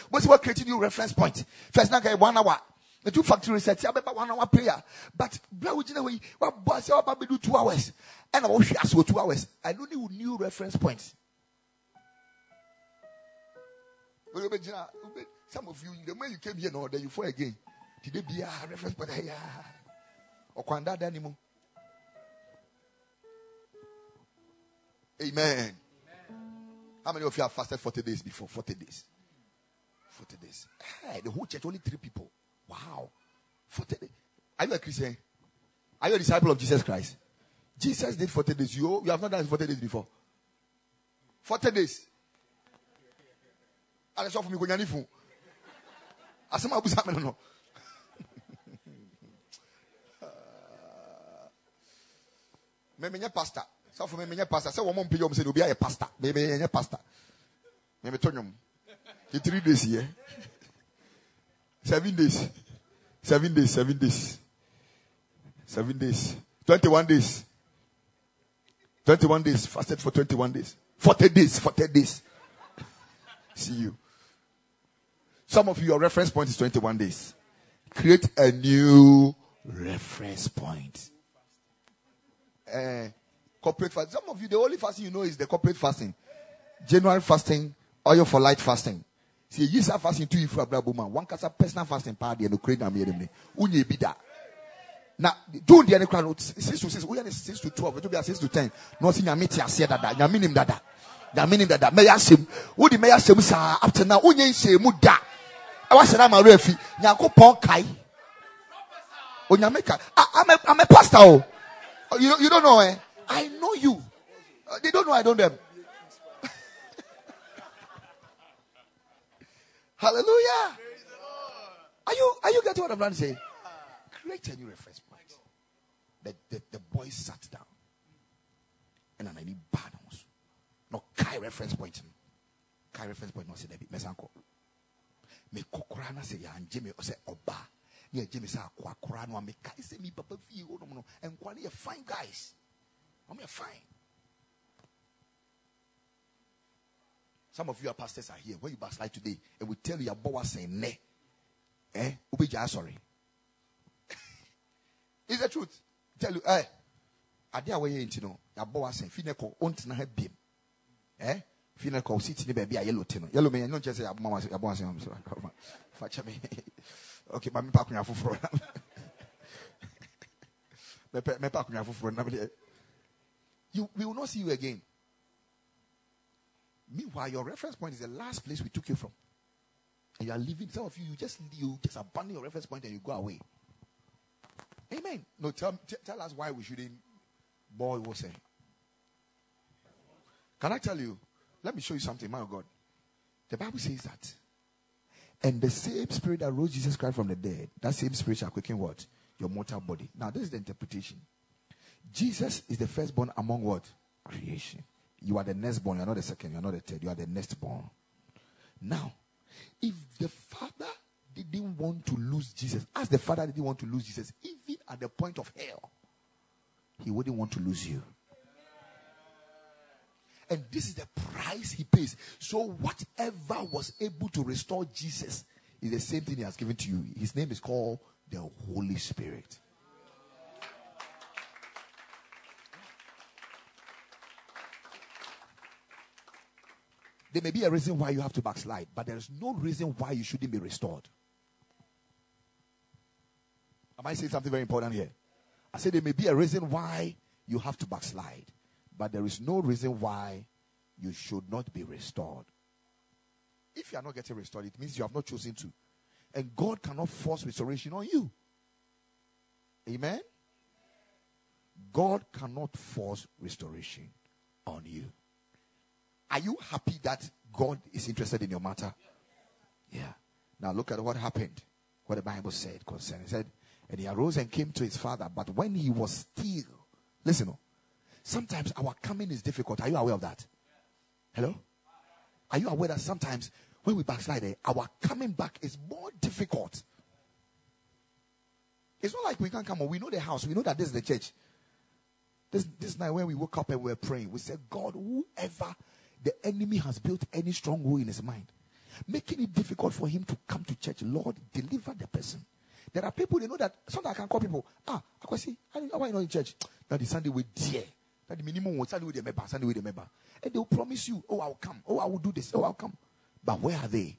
what's what creating new reference point? First, now, one hour. The two factory research, I remember one hour prayer. But, bro, you know, what boss, I will do two hours. And I will share so two hours. I don't need new reference points. Some of you, the way you came here, no, then you fall again. They be a reference point? Yeah. Or Kwanda anymore. Amen. How many of you have fasted 40 days before? 40 days. 40 days. Hey, the whole church, only three people. Wow. 40 days. Are you a Christian? Are you a disciple of Jesus Christ? Jesus did 40 days. You, you have not done 40 days before. 40 days. For me. Go Asema abusa me no. Me me pastor. So for me me pastor. Say more pay you say obi a pastor. Me me pastor. Me me tonyum. The 3 days here. Seven days. Seven days. Seven days. Seven days. 21 days. 21 days. Fasted for 21 days. 40 days. 40 days. See you. Some of you, your reference point is 21 days. Create a new reference point. Uh, corporate fast. Some of you, the only fasting you know is the corporate fasting. January fasting, oil for light fasting. See, you are fasting two for a woman. One a personal fasting party and create a meeting. Unye bida. Now, do the any crowd six to six. We are six to twelve. It will be six to ten. No, see, you meet say that. You. You mean him that. May I say, who the mayor say, up to now, unye say, muda. I was a refi. Nyako pon kai. Onyameka. A, I'm a pastor. You, you don't know, eh? I know you. Uh, they don't know I don't them. Hallelujah. Are you are you getting what I'm trying to say? Create a new reference point. The, the, the boy sat down. And I need bad ones. No Kai reference point. Kai reference point no say Mesanko. Me kokora na say ya o say oba. Ne jeme say akwa kora no me kai say me papa fi o no no. And kwa fine guys. I'm fine. Some of your pastors are here. When you backslide today, and we tell you your boss saying ne. Eh? Ubija sorry. is the truth. Tell you, eh. Ade awe ye nti no, your boss saying fineko ontena ha biem. Eh? Fineko sit ni baby a yellow tino. Yellow me I no just say your mama your boss saying so. Facha me. Okay, mami pa kunya fufuro. Me me pa kunya fufuro na You we will not see you again. Meanwhile, your reference point is the last place we took you from. And you are leaving. Some of you, you just you just abandon your reference point and you go away. Amen. No, tell, t- tell us why we shouldn't boy was saying. Can I tell you? Let me show you something, my God. The Bible says that. And the same spirit that rose Jesus Christ from the dead, that same spirit shall quicken what? Your mortal body. Now, this is the interpretation. Jesus is the firstborn among what? Creation. You are the next born. You are not the second. You are not the third. You are the next born. Now, if the father didn't want to lose Jesus, as the father didn't want to lose Jesus, even at the point of hell, he wouldn't want to lose you. And this is the price he pays. So, whatever was able to restore Jesus is the same thing he has given to you. His name is called the Holy Spirit. There may be a reason why you have to backslide, but there is no reason why you shouldn't be restored. Am I saying something very important here? I said there may be a reason why you have to backslide, But there is no reason why you should not be restored. If you are not getting restored, it means you have not chosen to. And God cannot force restoration on you. Amen? God cannot force restoration on you. Are you happy that God is interested in your matter? Yeah. Now look at what happened. What the Bible said concerning. Said, and he arose and came to his father. But when he was still, listen, oh, sometimes our coming is difficult. Are you aware of that? Hello? Are you aware that sometimes when we backslide, eh, our coming back is more difficult? It's not like we can't come. We know the house. We know that this is the church. This, this night when we woke up and we were praying, we said, God, whoever the enemy has built any strong stronghold in his mind, making it difficult for him to come to church, Lord, deliver the person. There are people, they know that sometimes I can call people, ah, I can see, why you not in church? That is Sunday with dear. That the minimum was Sunday with the member, Sunday with the member. And they will promise you, oh, I'll come. Oh, I will do this. Oh, I'll come. But where are they?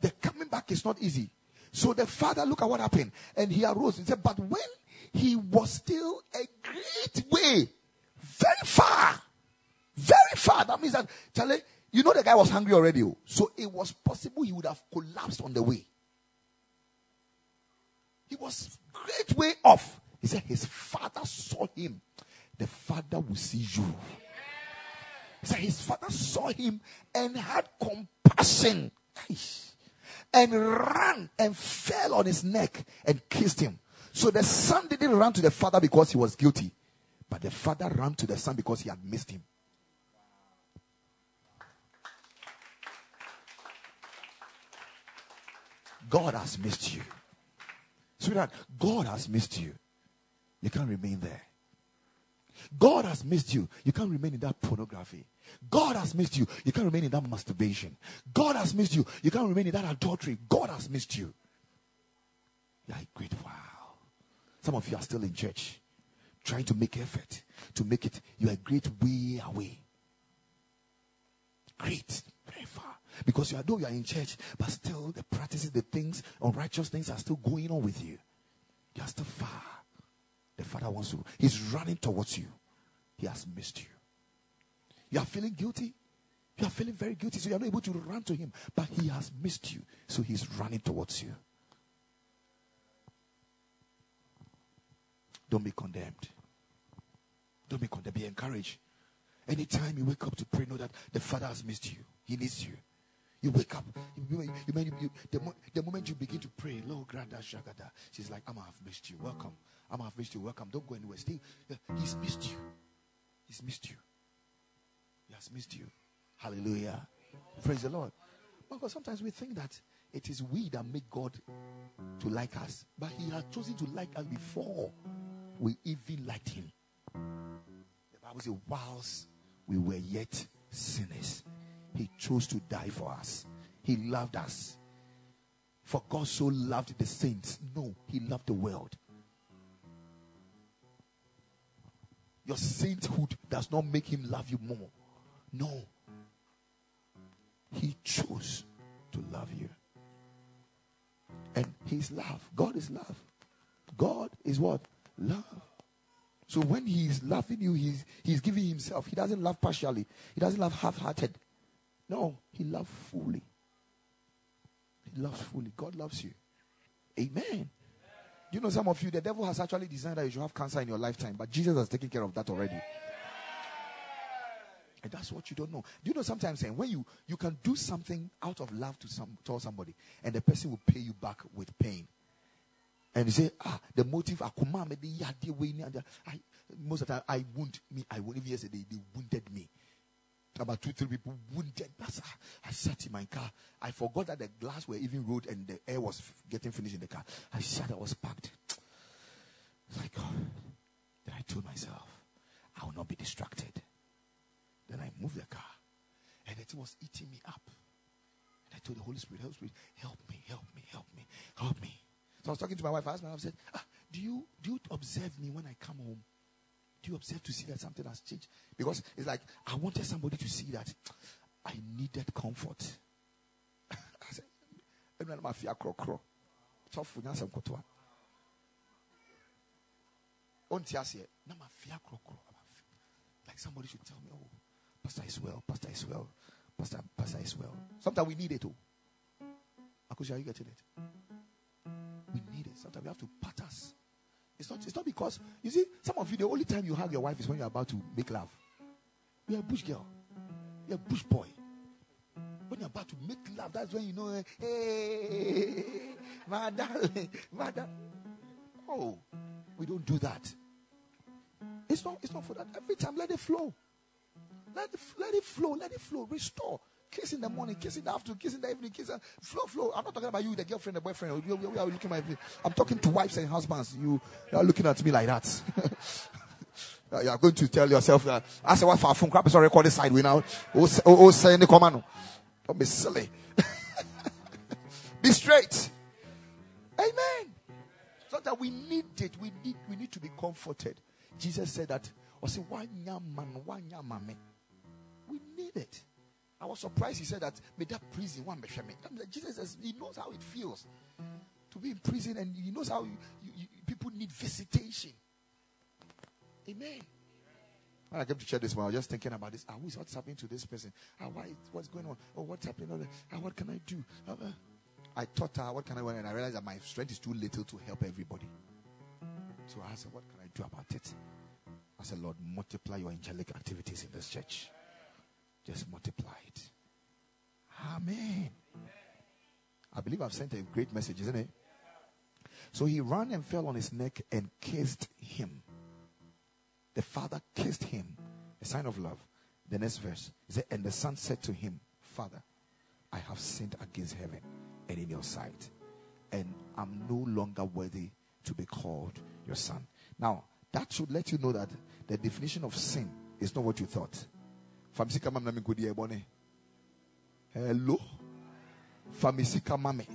The coming back is not easy. So the father, look at what happened. And he arose. He said, but when he was still a great way, very far, very far. That means that, Charlie, you know the guy was hungry already. oh. So it was possible he would have collapsed on the way. He was great way off. He said his father saw him. The father will see you. So his father saw him and had compassion. And ran and fell on his neck and kissed him. So the son didn't run to the father because he was guilty, but the father ran to the son because he had missed him. God has missed you. Sweetheart, God has missed you. You can't remain there. God has missed you. You can't remain in that pornography. God has missed you. You can't remain in that masturbation. God has missed you. You can't remain in that adultery. God has missed you. You're great wow. Some of you are still in church, trying to make effort to make it. You are great way away. Great, very far. Because you are though you are in church, but still the practices, the things, unrighteous things are still going on with you. You are still far. The Father wants to. He's running towards you. He has missed you. You are feeling guilty. You are feeling very guilty, so you are not able to run to Him. But He has missed you, so He's running towards you. Don't be condemned. Don't be condemned. Be encouraged. Anytime you wake up to pray, know that the Father has missed you. He needs you. You wake up. You, you, you, you- the, the moment you begin to pray, Lord, Granda Shagada, she's like, I'm have missed you. Welcome. I'm have missed you. Welcome. Don't go anywhere. Stay. He's missed you. He's missed you. He has missed you. Hallelujah. Praise the Lord. Because sometimes we think that it is we that make God to like us, but He has chosen to like us before we even liked Him. The Bible says, whilst we were yet sinners, He chose to die for us. He loved us. For God so loved the saints. No, He loved the world. Your sainthood does not make Him love you more. No. He chose to love you. And He's love. God is love. God is what? Love. So when He's loving you, He's He's giving Himself. He doesn't love partially. He doesn't love half-hearted. No, He loves fully. He loves fully. God loves you. Amen. Do you know, some of you, the devil has actually designed that you should have cancer in your lifetime, but Jesus has taken care of that already. And that's what you don't know. Do you know sometimes saying when you you can do something out of love to some to somebody, and the person will pay you back with pain. And you say, ah, the motive. I most of the time I wound me. I wound even yesterday they wounded me. About two, three people wounded. I sat in my car. I forgot that the glass were even rolled and the air was getting finished in the car. I sat, I was packed. It's like. Then I told myself, I will not be distracted. Then I moved the car. And it was eating me up. And I told the Holy Spirit, Holy Spirit, help me, help me, help me, help me. So I was talking to my wife. I asked my wife, I said, ah, do you do you observe me when I come home? You observe to see that something has changed? Because it's like I wanted somebody to see that I needed comfort. I said, like somebody should tell me, oh, Pastor is well, Pastor is well, Pastor, Pastor is well. Sometimes we need it oh. too. Akusha, are you getting it? We need it. Sometimes we have to pat us. It's not, it's not because, you see, some of you, the only time you hug your wife is when you're about to make love. You're a bush girl. You're a bush boy. When you're about to make love, that's when you know, eh, hey, my darling, my darling. Oh, we don't do that. It's not, it's not for that. Every time, let it flow. Let it, let it flow, let it flow. Restore. Kiss in the morning, kiss in the afternoon, kiss in the evening, kiss. Flow, flow. I'm not talking about you, the girlfriend, the boyfriend. You are looking at me. I'm talking to wives and husbands. You, you are looking at me like that. you are going to tell yourself that. I said, what for phone crap is recording side. We now, oh, oh, oh, say in the command. Don't be silly. be straight. Amen. So that we need it. We need, we need to be comforted. Jesus said that. Or say, why man, why We need it. I was surprised he said that May that prison one Jesus says he knows how it feels to be in prison and he knows how you, you, you, people need visitation. Amen. When I came to church this morning, I was just thinking about this. Ah, what's happening to this person? Ah, why, what's going on? Oh, what's happening? Ah, what can I do? Ah, ah. I thought, ah, what can I do? And I realized that my strength is too little to help everybody. So I said, what can I do about it? I said, Lord, multiply your angelic activities in this church. Just multiply it. Amen. I believe I've sent a great message, isn't it? So he ran and fell on his neck and kissed him. The father kissed him, a sign of love. The next verse, said, and the son said to him, Father, I have sinned against heaven and in your sight, and I'm no longer worthy to be called your son. Now, that should let you know that the definition of sin is not what you thought. Famsika mam nami kudi ebone. Hello. Famisika mame.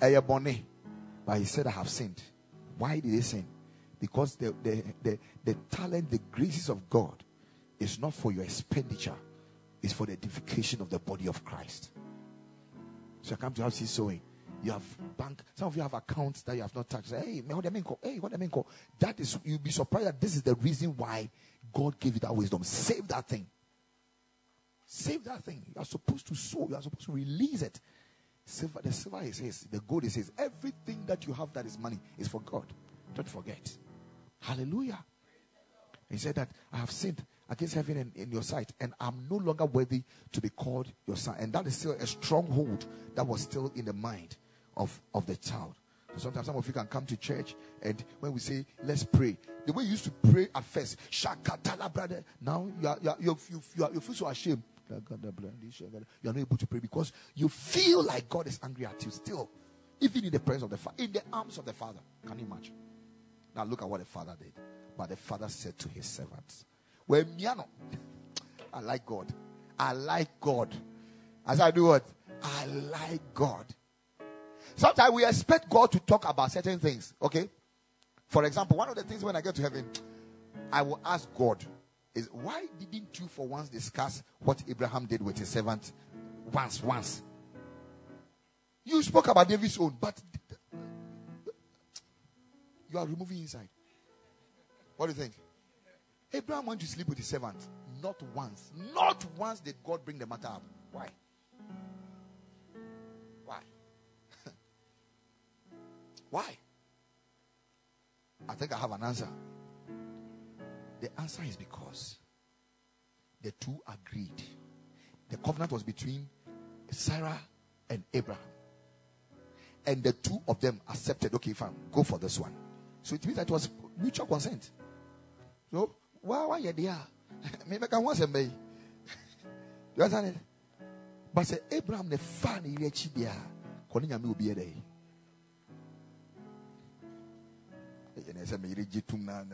Eyebone. But he said, I have sinned. Why did he sin? Because the, the, the, the talent, the graces of God is not for your expenditure, it's for the edification of the body of Christ. So I come to house sowing. You have bank. Some of you have accounts that you have not touched. Hey, what? Hey, what? That is you'll be surprised that this is the reason why God gave you that wisdom. Save that thing. Save that thing. You are supposed to sow. You are supposed to release it. Silver, the silver is his. The gold is his. Everything that you have that is money is for God. Don't forget. Hallelujah. He said that I have sinned against heaven and in your sight, and I'm no longer worthy to be called your son. And that is still a stronghold that was still in the mind of, of the child. So sometimes some of you can come to church and when we say, let's pray, the way you used to pray at first, Shakatala, brother, now you are, you, are, you, you, you, are, you feel so ashamed. You are not able to pray because you feel like God is angry at you still, even in the presence of the Father, in the arms of the Father. Can you imagine? Now look at what the Father did. But the Father said to his servants, Well, Miano, I like God. I like God. As I do what? I like God. Sometimes we expect God to talk about certain things. Okay? For example, one of the things when I get to heaven, I will ask God, is why didn't you for once discuss what Abraham did with his servant once, once? You spoke about David's own, but you are removing inside. What do you think? Abraham went to sleep with his servant. Not once. Not once did God bring the matter up. Why? Why? Why? I think I have an answer. The answer is because the two agreed. The covenant was between Sarah and Abraham. And the two of them accepted, okay, fine, go for this one. So it means that it was mutual consent. So, why why you there? Maybe I can once a You understand it? But say Abraham the fan he reached there. Koninya me obi there. Ɛnɛ sɛ meyere gye tum na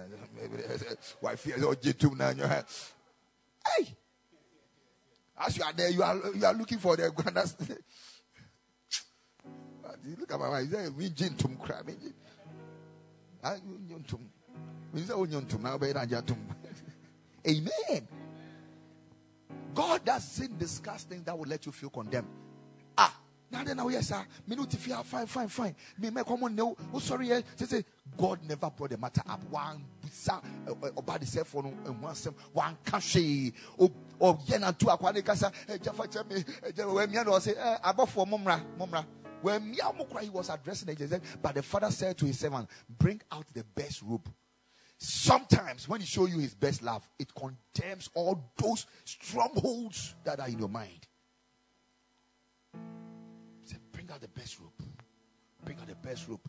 wifeɛ sɛ ɔgye tum na hey! As you are there you are you are looking for the grandest look at my wife say me ntom kora me ah ntom me ntom na wobɛyɛ na agye atom amen. God doesn't discuss things that will let you feel condemned. Ah, now then, now yes, sir. Me no fine, fine, fine. Me me come on no. Oh sorry, yeah. Say say God never brought the matter up. One wabisa ɔba eh, eh, de sɛfoɔ eh, no ɛho asɛm wanka hwee ɔyɛ nanto akwa ne kasa agyafa kyɛ me wamia na ɔsɛ abɔfoɔ mommra mommra wamia mo kora he was addressing the agent but the father said to his servant bring out the best robe. Sometimes when he show you his best love it condemns all those strongholds that are in your mind. He said bring out the best robe. Bring out the best robe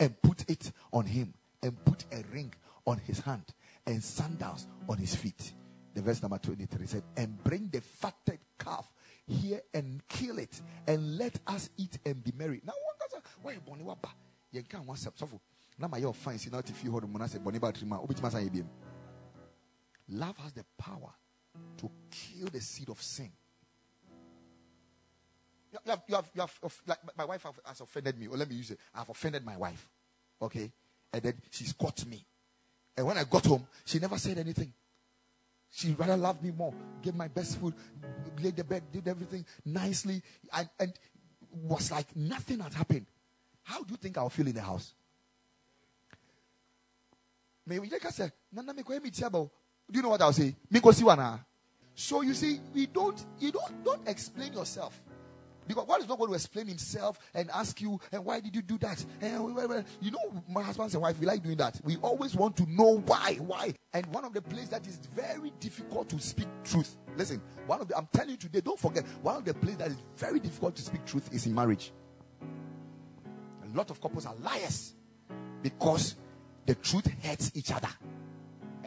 and put it on him and put a ring on his hand and sandals on his feet. The verse number 23 said, And bring the fatted calf here and kill it and let us eat and be merry. Now, why you born wapa? You can't want so now my fine see not if you hold the say bonnie batrima love has the power to kill the seed of sin you have, you have, you have, like my wife has offended me. Or let me use it. I've offended my wife. Okay. And then she's caught me. And when I got home, she never said anything. She rather loved me more, gave my best food, laid the bed, did everything nicely, and, and was like nothing had happened. How do you think I'll feel in the house? Do you know what I'll say? So you see, we don't you don't don't explain yourself. Because God is not going to explain himself and ask you, and why did you do that? And you know, my husband and wife, we like doing that. We always want to know why, why. And one of the places that is very difficult to speak truth. Listen, one of the I'm telling you today, don't forget, one of the places that is very difficult to speak truth is in marriage. A lot of couples are liars because the truth hurts each other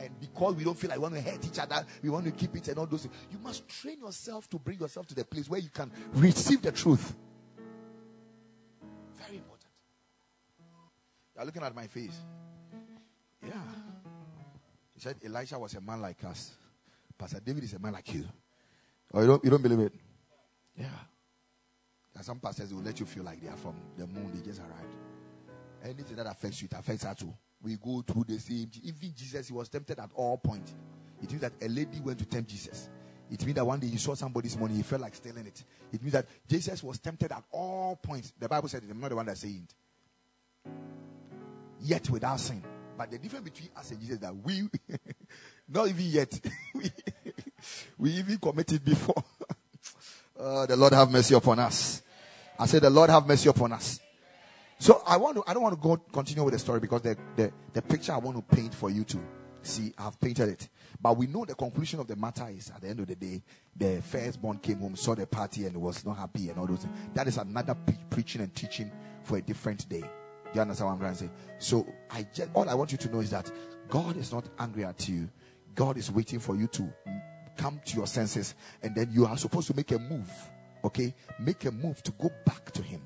and because we don't feel like we want to hurt each other, we want to keep it and all those things. You must train yourself to bring yourself to the place where you can receive the truth. Very important. You're looking at my face. Yeah. He said Elisha was a man like us. Pastor David is a man like you. Oh, you don't you don't believe it? Yeah. There are some pastors will let you feel like they are from the moon, they just arrived. Anything that affects you, it affects her too we go through the same. Even Jesus, he was tempted at all points. It means that a lady went to tempt Jesus. It means that one day he saw somebody's money, he felt like stealing it. It means that Jesus was tempted at all points. The Bible said it. I'm not the one that's saying it. Yet without sin. But the difference between us and Jesus is that we, not even yet, we, we even committed before. uh, the Lord have mercy upon us. I said, the Lord have mercy upon us. So I want to I don't want to go continue with the story because the, the, the picture I want to paint for you to see, I've painted it. But we know the conclusion of the matter is at the end of the day, the firstborn came home, saw the party and was not happy and all those things. That is another pre- preaching and teaching for a different day. Do you understand what I'm trying to say? So I just all I want you to know is that God is not angry at you. God is waiting for you to come to your senses and then you are supposed to make a move. Okay? Make a move to go back to him.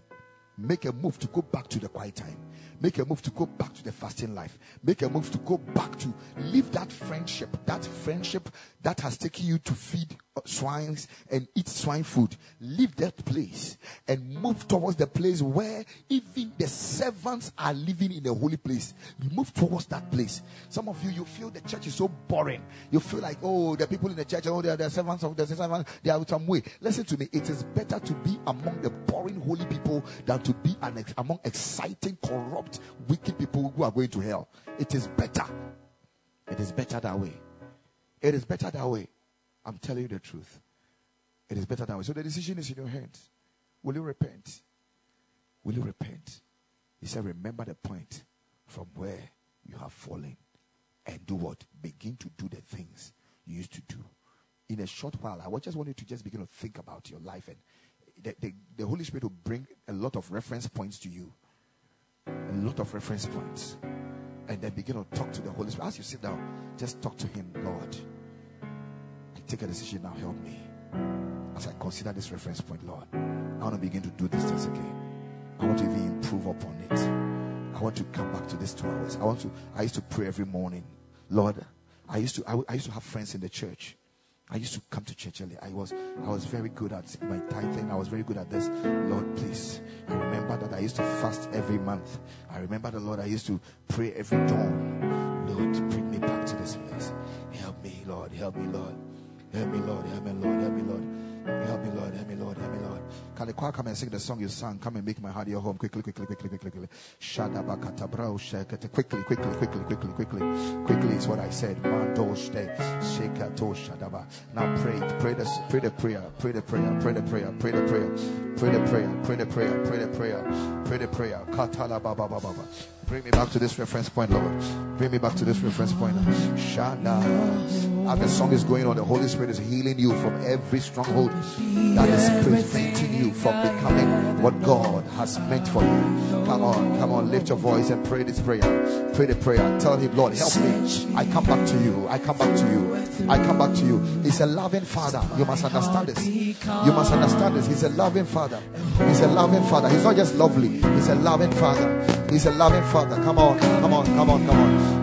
Make a move to go back to the quiet time. Make a move to go back to the fasting life. Make a move to go back to live that friendship, that friendship that has taken you to feed swines and eat swine food. Leave that place and move towards the place where even the servants are living in a holy place. You move towards that place. Some of you, you feel the church is so boring. You feel like, oh, the people in the church, oh, they are the servants of the servants, they are some way. Listen to me. It is better to be among the boring holy people than to be an among exciting, corrupt, wicked people who are going to hell. It is better. It is better that way. It is better that way. I'm telling you the truth. It is better that way. So the decision is in your hands. Will you repent? Will you repent? He said, Remember the point from where you have fallen and do what? Begin to do the things you used to do. In a short while, I just want you to just begin to think about your life and the, the, the Holy Spirit will bring a lot of reference points to you. A lot of reference points. And then begin to talk to the Holy Spirit. As you sit down, just talk to Him, Lord take a decision now. Help me. As I consider this reference point, Lord, I want to begin to do these things again. I want to even improve upon it. I want to come back to this two hours. I want to, I used to pray every morning. Lord, I used to, I, I used to have friends in the church. I used to come to church early. I was I was very good at my tithing. I was very good at this. Lord, please. I remember that I used to fast every month. I remember the Lord I used to pray every dawn. Lord, bring me back to this place. Help me, Lord. Help me, Lord. Help me, Lord. Help me, Lord. Help me, Lord. Help me, Lord. Help me, Lord. Help me, Lord. Can the choir come and sing the song you sang? Come and make my heart your home. Quickly, quickly, quickly, quickly, quickly. Shadabakata brao shakata. Quickly, quickly, quickly, quickly, quickly. Quickly is what I said. Mando shte. Shekato shadaba. Now pray. Pray the, pray the prayer. Pray the prayer. Pray the prayer. Pray the prayer. Pray the prayer. Pray the prayer. Pray the prayer. Pray the prayer. Katala baba baba baba. Bring me back to this reference point, Lord. Bring me back to this reference point. Shana. As the song is going on, the Holy Spirit is healing you from every stronghold that is preventing you from becoming what God has meant for you. Come on, come on, lift your voice and pray this prayer. Pray the prayer. Tell Him, Lord, help me. I come back to you. I come back to you. I come back to you. He's a loving Father. You must understand this. You must understand this. He's a loving Father. He's a loving Father. He's not just lovely. He's a loving Father. He's a loving Father. Come on, come on, come on, come on.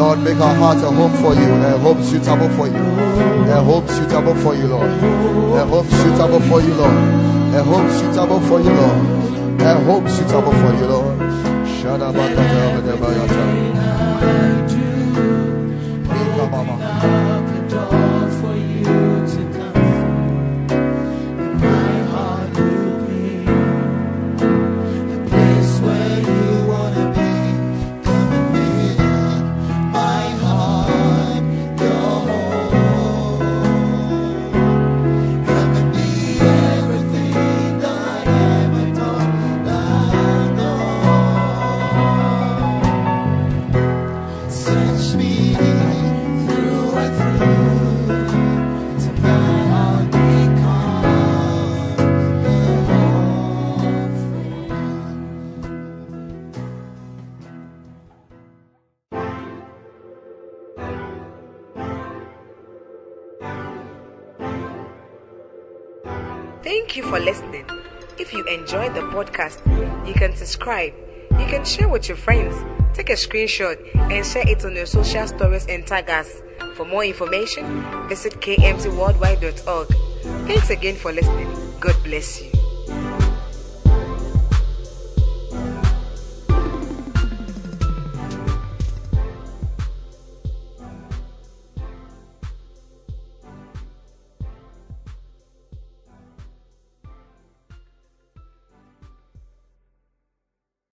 Lord, make our hearts a home for you, a home suitable for you, a home suitable for you, Lord, a home suitable for you, Lord, a home suitable for you, Lord, a home suitable for you, Lord. Shadabakata Thank you can subscribe. You can share with your friends. Take a screenshot and share it on your social stories and tag us. For more information, visit kmtworldwide.org. Thanks again for listening. God bless you.